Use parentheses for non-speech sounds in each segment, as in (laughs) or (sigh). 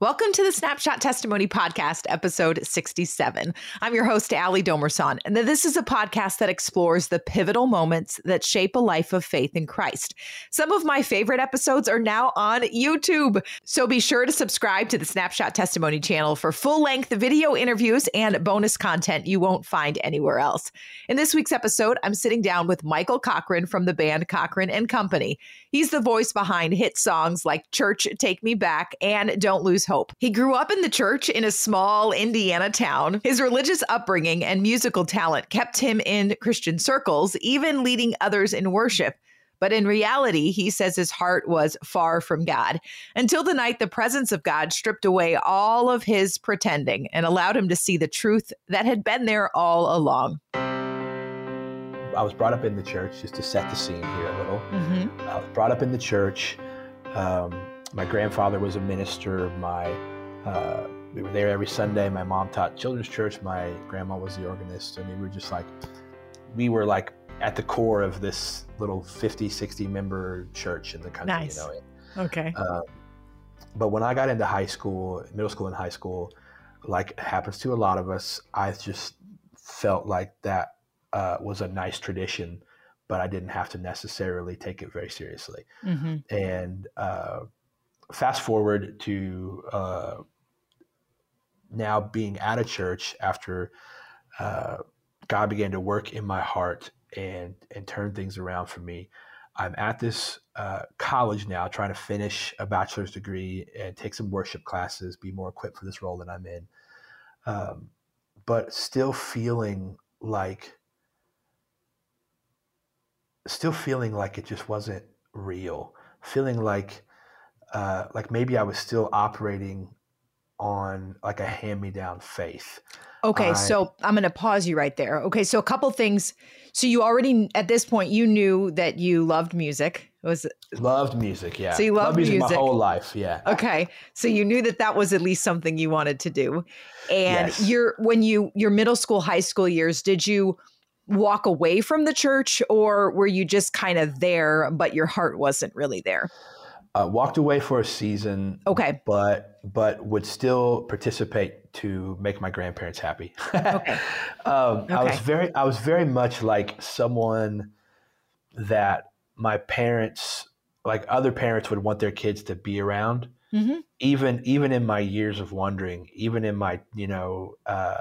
Welcome to the Snapshot Testimony Podcast, episode 67. I'm your host, Ali Domerson, and this is a podcast that explores the pivotal moments that shape a life of faith in Christ. Some of my favorite episodes are now on YouTube, so be sure to subscribe to the Snapshot Testimony channel for full length video interviews and bonus content you won't find anywhere else. In this week's episode, I'm sitting down with Michael Cochren from the band Cochren and Company. He's the voice behind hit songs like Church Take Me Back and Don't Lose Hope. He grew up in the church in a small Indiana town. His religious upbringing and musical talent kept him in Christian circles, even leading others in worship. But in reality, he says his heart was far from God until the night the presence of God stripped away all of his pretending and allowed him to see the truth that had been there all along. I was brought up in the church, just to set the scene here a little. Mm-hmm. I was brought up in the church. Um, my grandfather was a minister. My uh, we were there every Sunday. My mom taught children's church. My grandma was the organist. I mean, we were just like we were like at the core of this little 50, 60 member church in the country. Nice. You know? Okay. Uh, but when I got into high school, middle school and high school, like happens to a lot of us, I just felt like that uh, was a nice tradition, but I didn't have to necessarily take it very seriously. Mm-hmm. And uh, fast forward to uh, now being at a church after uh, God began to work in my heart and and turn things around for me. I'm at this uh, college now, trying to finish a bachelor's degree and take some worship classes, be more equipped for this role that I'm in. Um, but still feeling like, still feeling like it just wasn't real. Feeling like uh, like maybe I was still operating on like a hand me down faith. Okay, I, so I'm going to pause you right there. Okay, so a couple things. So you already at this point you knew that you loved music. It was loved music, yeah. So you loved, loved music, music, my whole life, yeah. Okay, so you knew that that was at least something you wanted to do. And yes. your when you your middle school, high school years, did you walk away from the church, or were you just kind of there, but your heart wasn't really there? Uh, walked away for a season. Okay. But but would still participate to make my grandparents happy. (laughs) okay. um, okay. I was very I was very much like someone that my parents like other parents would want their kids to be around. Mm-hmm. Even even in my years of wandering, even in my you know uh,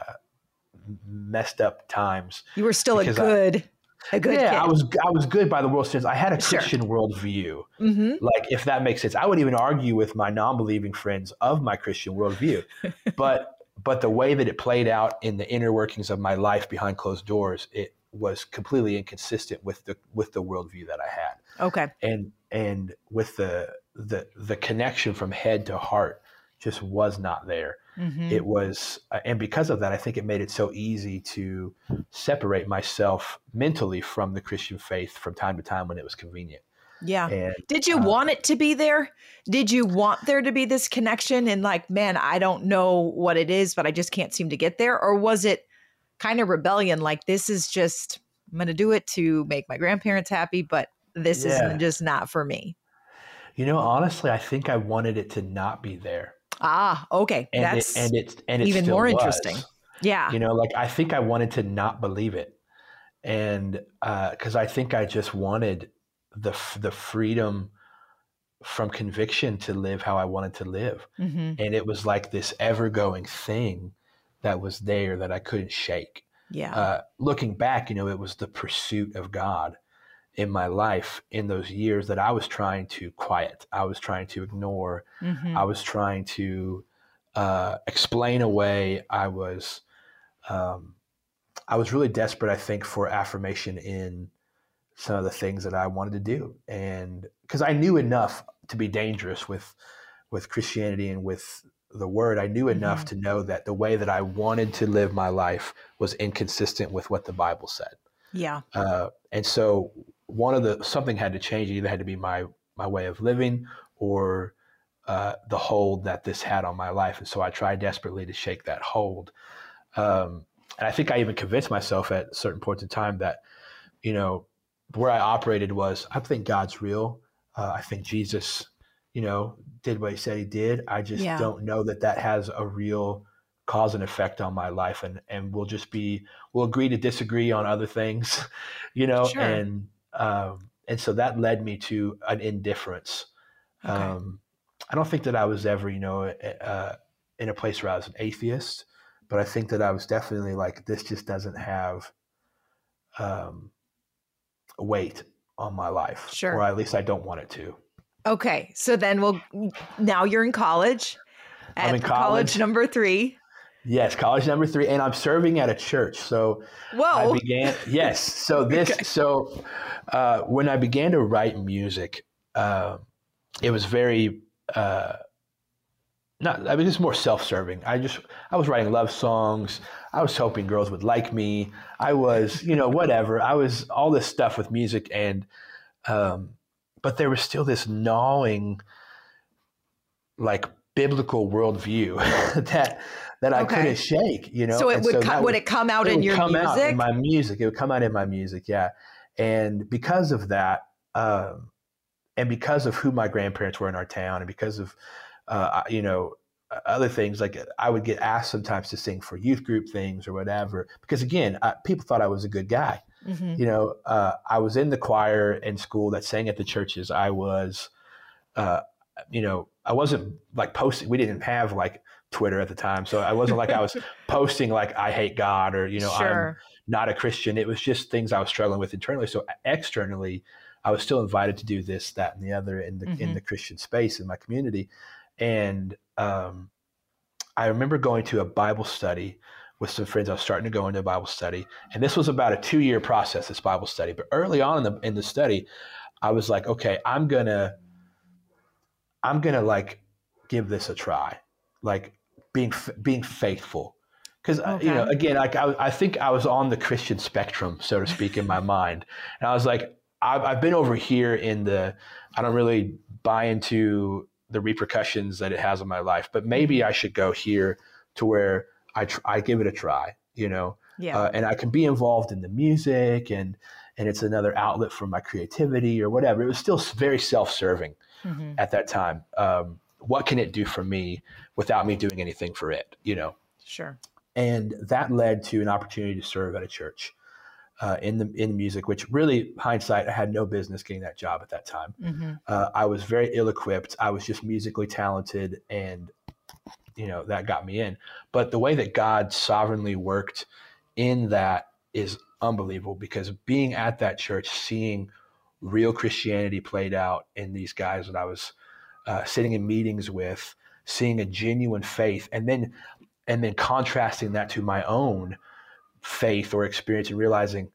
messed up times, you were still a good. I, a good yeah, kid. I was I was good by the world standards. I had a Christian sure. worldview, mm-hmm. like if that makes sense. I would even argue with my non-believing friends of my Christian worldview, (laughs) but but the way that it played out in the inner workings of my life behind closed doors, it was completely inconsistent with the with the worldview that I had. Okay, and and with the the the connection from head to heart just was not there. Mm-hmm. It was, uh, and because of that, I think it made it so easy to separate myself mentally from the Christian faith from time to time when it was convenient. Yeah. And, Did you uh, want it to be there? Did you want there to be this connection and like, man, I don't know what it is, but I just can't seem to get there? Or was it kind of rebellion? Like, this is just, I'm going to do it to make my grandparents happy, but this yeah. is just not for me. You know, honestly, I think I wanted it to not be there. Ah, okay. And That's it, and it's and it even more was. interesting. Yeah. You know, like I think I wanted to not believe it, and because uh, I think I just wanted the the freedom from conviction to live how I wanted to live, mm-hmm. and it was like this ever going thing that was there that I couldn't shake. Yeah. Uh, looking back, you know, it was the pursuit of God in my life in those years that I was trying to quiet, I was trying to ignore, mm-hmm. I was trying to uh, explain away. I was, um, I was really desperate, I think, for affirmation in some of the things that I wanted to do, and because I knew enough to be dangerous with with Christianity and with the word, I knew enough mm-hmm. to know that the way that I wanted to live my life was inconsistent with what the Bible said. Yeah. Uh, and so one of the something had to change. It either had to be my my way of living or uh, the hold that this had on my life. And so I tried desperately to shake that hold. Um, and I think I even convinced myself at certain points in time that, you know, where I operated was I think God's real. Uh, I think Jesus, you know, did what he said he did. I just Yeah. don't know that that has a real cause and effect on my life, and and we'll just be we'll agree to disagree on other things, (laughs) you know, Sure. and um, and so that led me to an indifference. Okay. Um, I don't think that I was ever, you know, uh, in a place where I was an atheist, but I think that I was definitely like, this just doesn't have um, weight on my life, Sure. or at least I don't want it to. Okay. So then we'll now you're in college. I'm in college. college. number three. Yes, college number three, and I'm serving at a church. So I began. Yes, so (laughs) this, Okay. so uh, when I began to write music, uh, it was very uh, not. I mean, it's more self-serving. I just I was writing love songs. I was hoping girls would like me. I was, you know, whatever. I was all this stuff with music, and um, but there was still this gnawing, like biblical worldview (laughs) that that I Okay. couldn't shake. You know, so it would co- that would it come out it in would your come music? out in my music. It would come out in my music, yeah. And because of that, um, and because of who my grandparents were in our town, and because of uh, you know other things, like I would get asked sometimes to sing for youth group things or whatever. Because again, I, people thought I was a good guy. Mhm. You know, uh, I was in the choir in school that sang at the churches. I was, uh, you know, I wasn't like posting. We didn't have like Twitter at the time, so I wasn't like I was (laughs) posting like I hate God or you know I'm not a Christian. It was just things I was struggling with internally. So externally, I was still invited to do this, that, and the other in the in Mhm. the Christian space in my community. And um, I remember going to a Bible study with some friends. I was starting to go into a Bible study, and this was about a two year process. This Bible study, but early on in the in the study, I was like, okay, I'm gonna, I'm gonna like give this a try, like being being faithful. Because you know again like I, I think i was on the christian spectrum so to speak in my mind. And i was like I've, I've been over here in the i don't really buy into the repercussions that it has on my life but maybe i should go here to where i, tr- I give it a try you know? Yeah. uh, and i can be involved in the music and and it's another outlet for my creativity or whatever. It was still very self-serving Mhm. at that time um, what can it do for me without me doing anything for it you know Sure. and that led to an opportunity to serve at a church uh, in the in music, which really hindsight I had no business getting that job at that time. hmm Uh, I was very ill equipped. I was just musically talented, and you know that got me in. But the way that God sovereignly worked in that is unbelievable because being at that church, seeing real Christianity played out in these guys that I was uh, sitting in meetings with, seeing a genuine faith, and then and then contrasting that to my own faith or experience and realizing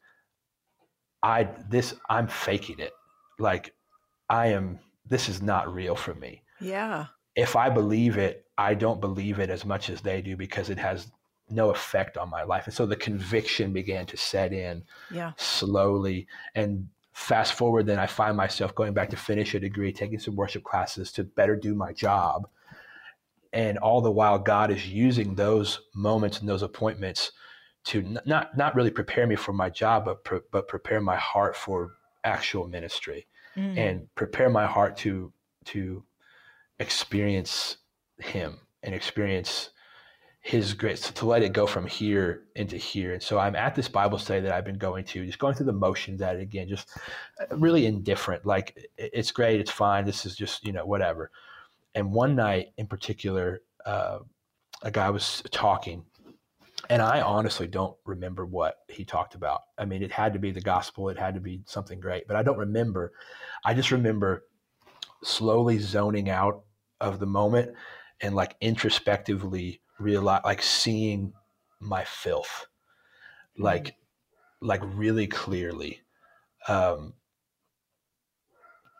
I this I'm faking it. Like I am this is not real for me. Yeah. If I believe it, I don't believe it as much as they do because it has no effect on my life. And so the conviction began to set in Yeah. slowly. And fast forward, then I find myself going back to finish a degree, taking some worship classes to better do my job. And all the while, God is using those moments and those appointments to not not really prepare me for my job, but pre- but prepare my heart for actual ministry Mm. and prepare my heart to to experience Him and experience His grace to let it go from here into here. And so I'm at this Bible study that I've been going to, just going through the motions at it again, just uh, really indifferent. Like it's great, it's fine. This is just you know whatever. And one night in particular, uh, a guy was talking, and I honestly don't remember what he talked about. I mean, it had to be the gospel, it had to be something great, but I don't remember. I just remember slowly zoning out of the moment and like introspectively realize, like seeing my filth, like, like really clearly. Um,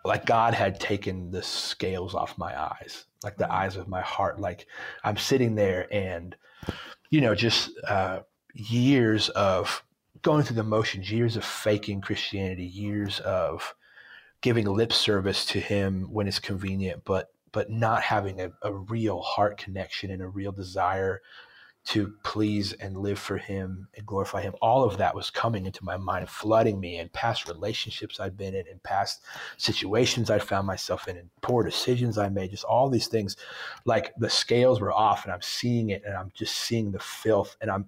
like God had taken the scales off my eyes, like the Mhm. eyes of my heart. Like I'm sitting there and, you know, just uh, years of going through the motions, years of faking Christianity, years of giving lip service to Him when it's convenient, but but not having a, a real heart connection and a real desire to please and live for him and glorify him all of that was coming into my mind flooding me and past relationships i'd been in and past situations i found myself in and poor decisions i made just all these things like the scales were off and i'm seeing it and i'm just seeing the filth and i'm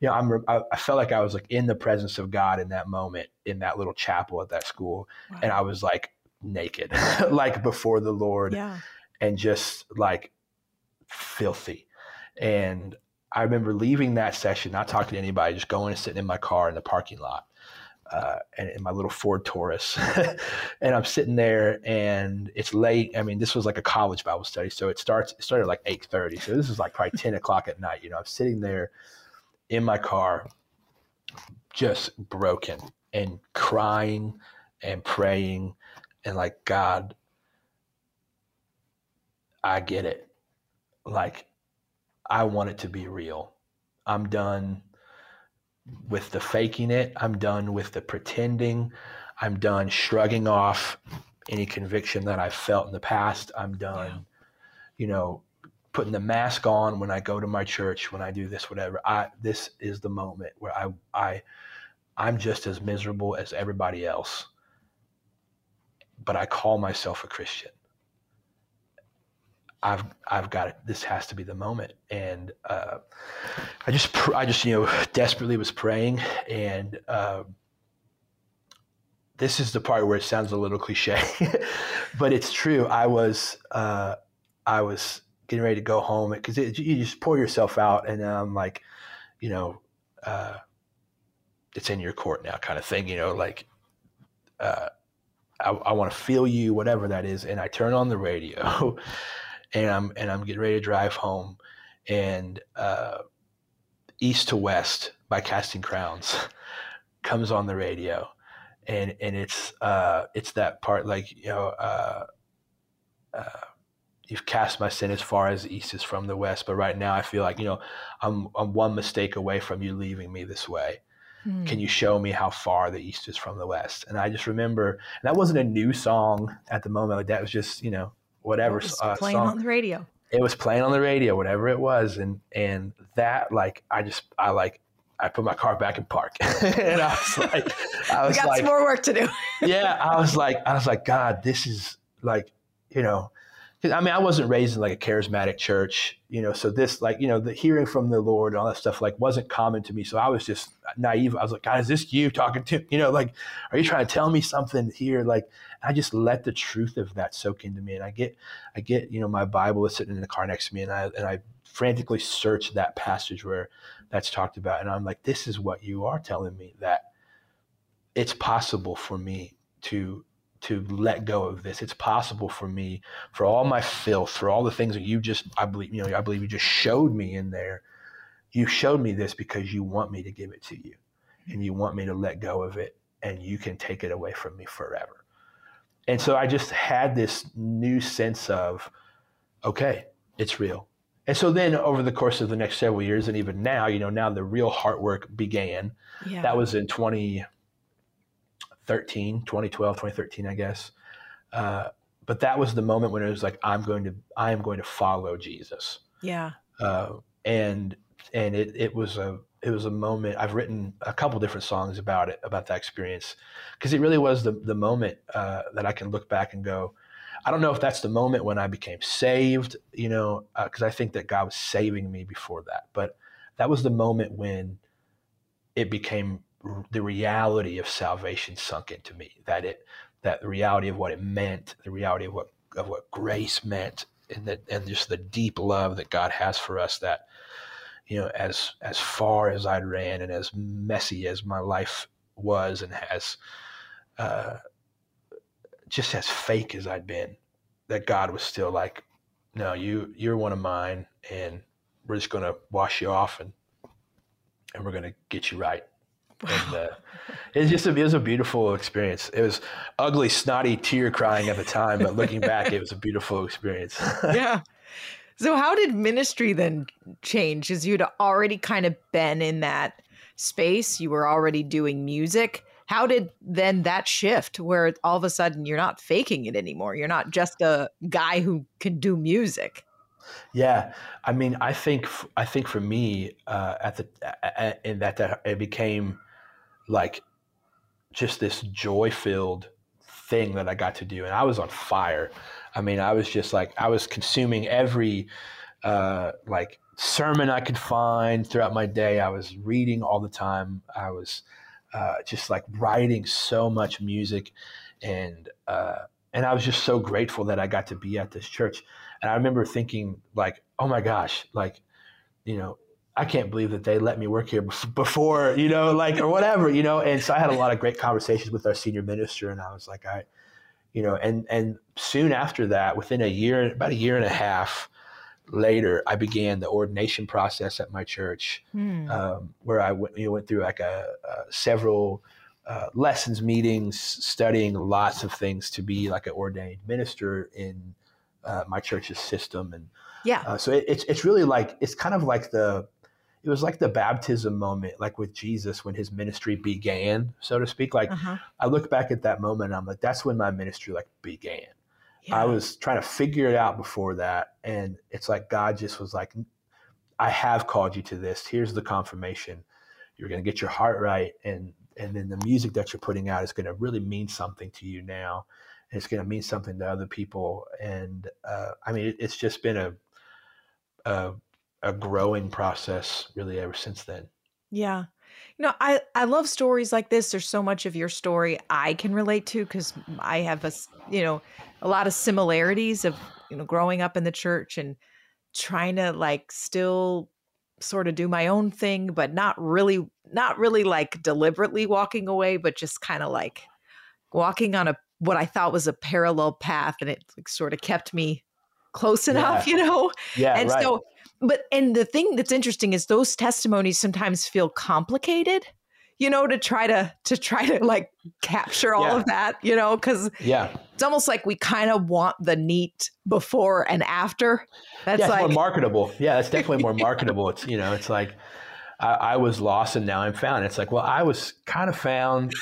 you know i'm i felt like i was like in the presence of god in that moment in that little chapel at that school wow. and i was like naked (laughs) like before the lord yeah. And just like filthy and I remember leaving that session, not talking to anybody, just going and sitting in my car in the parking lot. Uh, and in my little Ford Taurus, (laughs) and I'm sitting there, and it's late. I mean, this was like a college Bible study, so it starts. It started like eight thirty, so this is like probably ten o'clock at night. You know, I'm sitting there in my car, just broken and crying and praying, and like God, I get it. Like I want it to be real. I'm done with the faking it. I'm done with the pretending. I'm done shrugging off any conviction that I've felt in the past. I'm done, yeah. you know, putting the mask on when I go to my church, when I do this, whatever. I this is the moment where I I I'm just as miserable as everybody else. But I call myself a Christian. I've I've got it. This has to be the moment. And uh, I just I just you know desperately was praying, and uh, this is the part where it sounds a little cliche, (laughs) but it's true. I was uh, I was getting ready to go home because you just pour yourself out, and I'm like, you know, uh, it's in your court now, kind of thing. You know, like. Uh, I, I want to feel you, whatever that is, and I turn on the radio, (laughs) and I'm and I'm getting ready to drive home, and uh, East to West by Casting Crowns (laughs) comes on the radio, and and it's uh, it's that part like you know. Uh, uh, you've cast my sin as far as the east is from the west, but right now I feel like you know I'm I'm one mistake away from you leaving me this way. Hmm. Can you show me how far the east is from the west? And I just remember that wasn't a new song at the moment. Like that was just you know whatever uh, playing song. on the radio. It was playing on the radio, whatever it was, and and that like I just I like I put my car back in park, (laughs) and I was (laughs) like, I was we got like, some more work to do. yeah, I was like, I was like, God, this is like, you know, I mean, I wasn't raised in like a charismatic church, you know, so this like, you know, the hearing from the Lord and all that stuff like wasn't common to me. So I was just naive. I was like, God, is this you talking to, (laughs) you know, like, are you trying to tell me something here? Like, I just let the truth of that soak into me. And I get, I get, you know, my Bible is sitting in the car next to me and I, and I frantically search that passage where that's talked about. And I'm like, this is what you are telling me that it's possible for me to to let go of this. It's possible for me, for all my filth, for all the things that you just, I believe, you know, I believe you just showed me in there. You showed me this because you want me to give it to you and you want me to let go of it and you can take it away from me forever. And so I just had this new sense of, okay, it's real. And so then over the course of the next several years and even now, you know, now the real heart work began. Yeah. That was in 20, 13, 2012, 2013, I guess. Uh, but that was the moment when it was like, I'm going to, I am going to follow Jesus. Yeah. Uh, and, and it, it was a, it was a moment I've written a couple different songs about it, about that experience. Cause it really was the, the moment, uh, that I can look back and go, I don't know if that's the moment when I became saved, you know, uh, cause I think that God was saving me before that, but that was the moment when it became the reality of salvation sunk into me. That it, that the reality of what it meant, the reality of what of what grace meant, and that and just the deep love that God has for us. That you know, as as far as I'd ran and as messy as my life was, and as uh, just as fake as I'd been, that God was still like, no, you you're one of mine, and we're just going to wash you off and and we're going to get you right. And uh, it's just a, it was a beautiful experience. It was ugly, snotty, tear crying at the time, but looking back, it was a beautiful experience. (laughs) yeah. So how did ministry then change? As you'd already kind of been in that space, you were already doing music. How did then that shift where all of a sudden you're not faking it anymore? You're not just a guy who can do music. Yeah, I mean, I think I think for me, uh, at the in that that it became like just this joy filled thing that I got to do, and I was on fire. I mean, I was just like I was consuming every uh, like sermon I could find throughout my day. I was reading all the time. I was uh, just like writing so much music, and uh, and I was just so grateful that I got to be at this church. And I remember thinking like, oh my gosh, like you know, I can't believe that they let me work here before, you know, like or whatever, you know. And so I had a lot of great conversations with our senior minister, and I was like, I, you know, and and soon after that, within a year, about a year and a half later, I began the ordination process at my church, hmm. um, where I went, you know, went through like a, a several uh, lessons, meetings, studying lots of things to be like an ordained minister in uh, my church's system, and yeah, uh, so it, it's it's really like it's kind of like the it was like the baptism moment, like with Jesus when his ministry began, so to speak. Like uh-huh. I look back at that moment and I'm like, that's when my ministry like began. Yeah. I was trying to figure it out before that. And it's like God just was like, I have called you to this. Here's the confirmation. You're gonna get your heart right and and then the music that you're putting out is gonna really mean something to you now. It's gonna mean something to other people. And uh, I mean it, it's just been a, a a growing process really ever since then. Yeah. You know, I I love stories like this. There's so much of your story I can relate to cuz I have a, you know, a lot of similarities of, you know, growing up in the church and trying to like still sort of do my own thing but not really not really like deliberately walking away but just kind of like walking on a what I thought was a parallel path and it like sort of kept me close enough, yeah. (laughs) you know? Yeah. And right. so but and the thing that's interesting is those testimonies sometimes feel complicated you know to try to to try to like capture all yeah. of that you know because yeah it's almost like we kind of want the neat before and after that's yeah, like more marketable yeah that's definitely more (laughs) marketable it's you know it's like I, I, was lost and now i'm found it's like well i was kind of found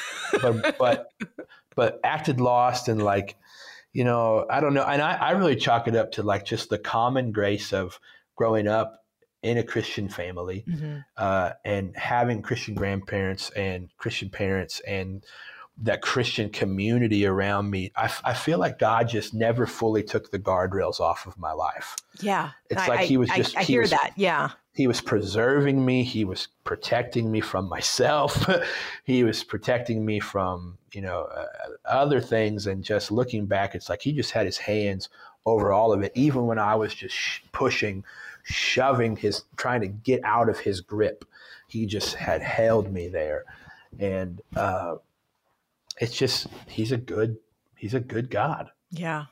but but (laughs) but acted lost and like you know i don't know and I, I really chalk it up to like just the common grace of growing up in a Christian family mm-hmm. uh, and having Christian grandparents and Christian parents and that Christian community around me, I, I feel like God just never fully took the guardrails off of my life. Yeah. It's I, like he was just, I, I hear was, that. Yeah. He was preserving me. He was protecting me from myself. (laughs) he was protecting me from, you know, uh, other things. And just looking back, it's like he just had his hands over all of it, even when I was just sh- pushing shoving his, trying to get out of his grip. He just had held me there. And uh, it's just, he's a good, he's a good God. Yeah.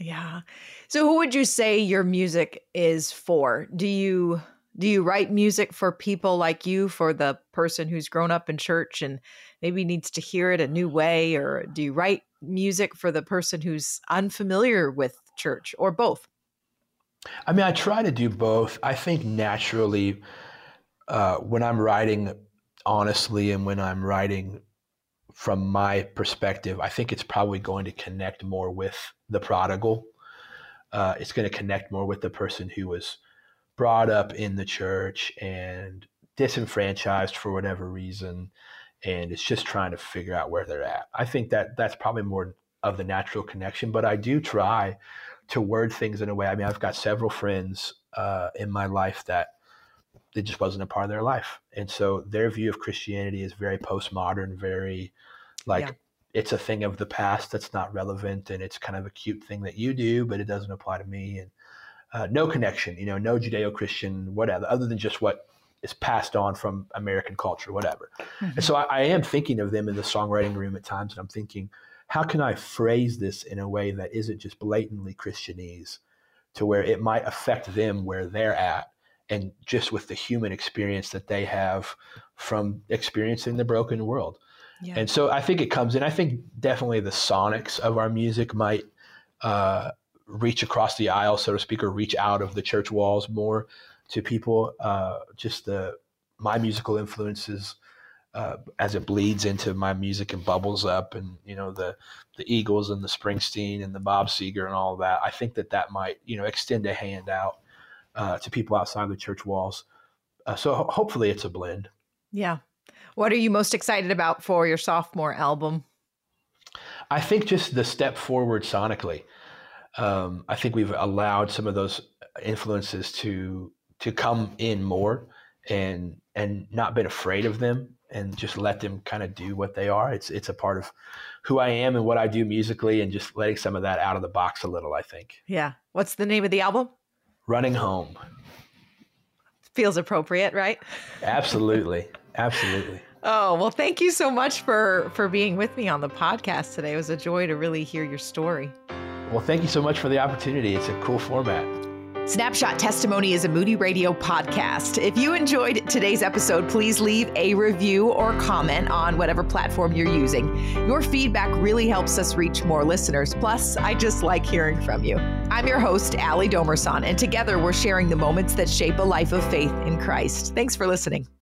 Yeah. So who would you say your music is for? Do you do you write music for people like you for the person who's grown up in church and maybe needs to hear it a new way or do you write music for the person who's unfamiliar with church or both? I mean, I try to do both. I think naturally, uh, when I'm writing honestly and when I'm writing from my perspective, I think it's probably going to connect more with the prodigal. Uh, it's going to connect more with the person who was brought up in the church and disenfranchised for whatever reason, and it's just trying to figure out where they're at. I think that that's probably more of the natural connection, but I do try to word things in a way. I mean, I've got several friends uh, in my life that it just wasn't a part of their life, and so their view of Christianity is very postmodern, very like yeah. it's a thing of the past that's not relevant, and it's kind of a cute thing that you do, but it doesn't apply to me, and uh, no connection, you know, no Judeo-Christian whatever, other than just what is passed on from American culture, whatever. Mm-hmm. And so I, I am thinking of them in the songwriting room at times, and I'm thinking how can I phrase this in a way that isn't just blatantly Christianese to where it might affect them where they're at and just with the human experience that they have from experiencing the broken world. Yeah. And so I think it comes in. I think definitely the sonics of our music might uh, reach across the aisle, so to speak, or reach out of the church walls more to people. Uh, just the my musical influences uh, as it bleeds into my music and bubbles up and you know the the Eagles and the Springsteen and the Bob Seger and all that I think that that might you know extend a hand out uh, to people outside the church walls. Uh, so ho- hopefully it's a blend. Yeah. What are you most excited about for your sophomore album? I think just the step forward sonically. Um, I think we've allowed some of those influences to to come in more and and not been afraid of them and just let them kind of do what they are. It's it's a part of who I am and what I do musically and just letting some of that out of the box a little, I think. Yeah. What's the name of the album? Running Home. Feels appropriate, right? Absolutely. Absolutely. (laughs) Oh, well, thank you so much for for being with me on the podcast today. It was a joy to really hear your story. Well, thank you so much for the opportunity. It's a cool format. Snapshot Testimony is a Moody Radio podcast. If you enjoyed today's episode, please leave a review or comment on whatever platform you're using. Your feedback really helps us reach more listeners. Plus, I just like hearing from you. I'm your host, Ali Domerson, and together we're sharing the moments that shape a life of faith in Christ. Thanks for listening.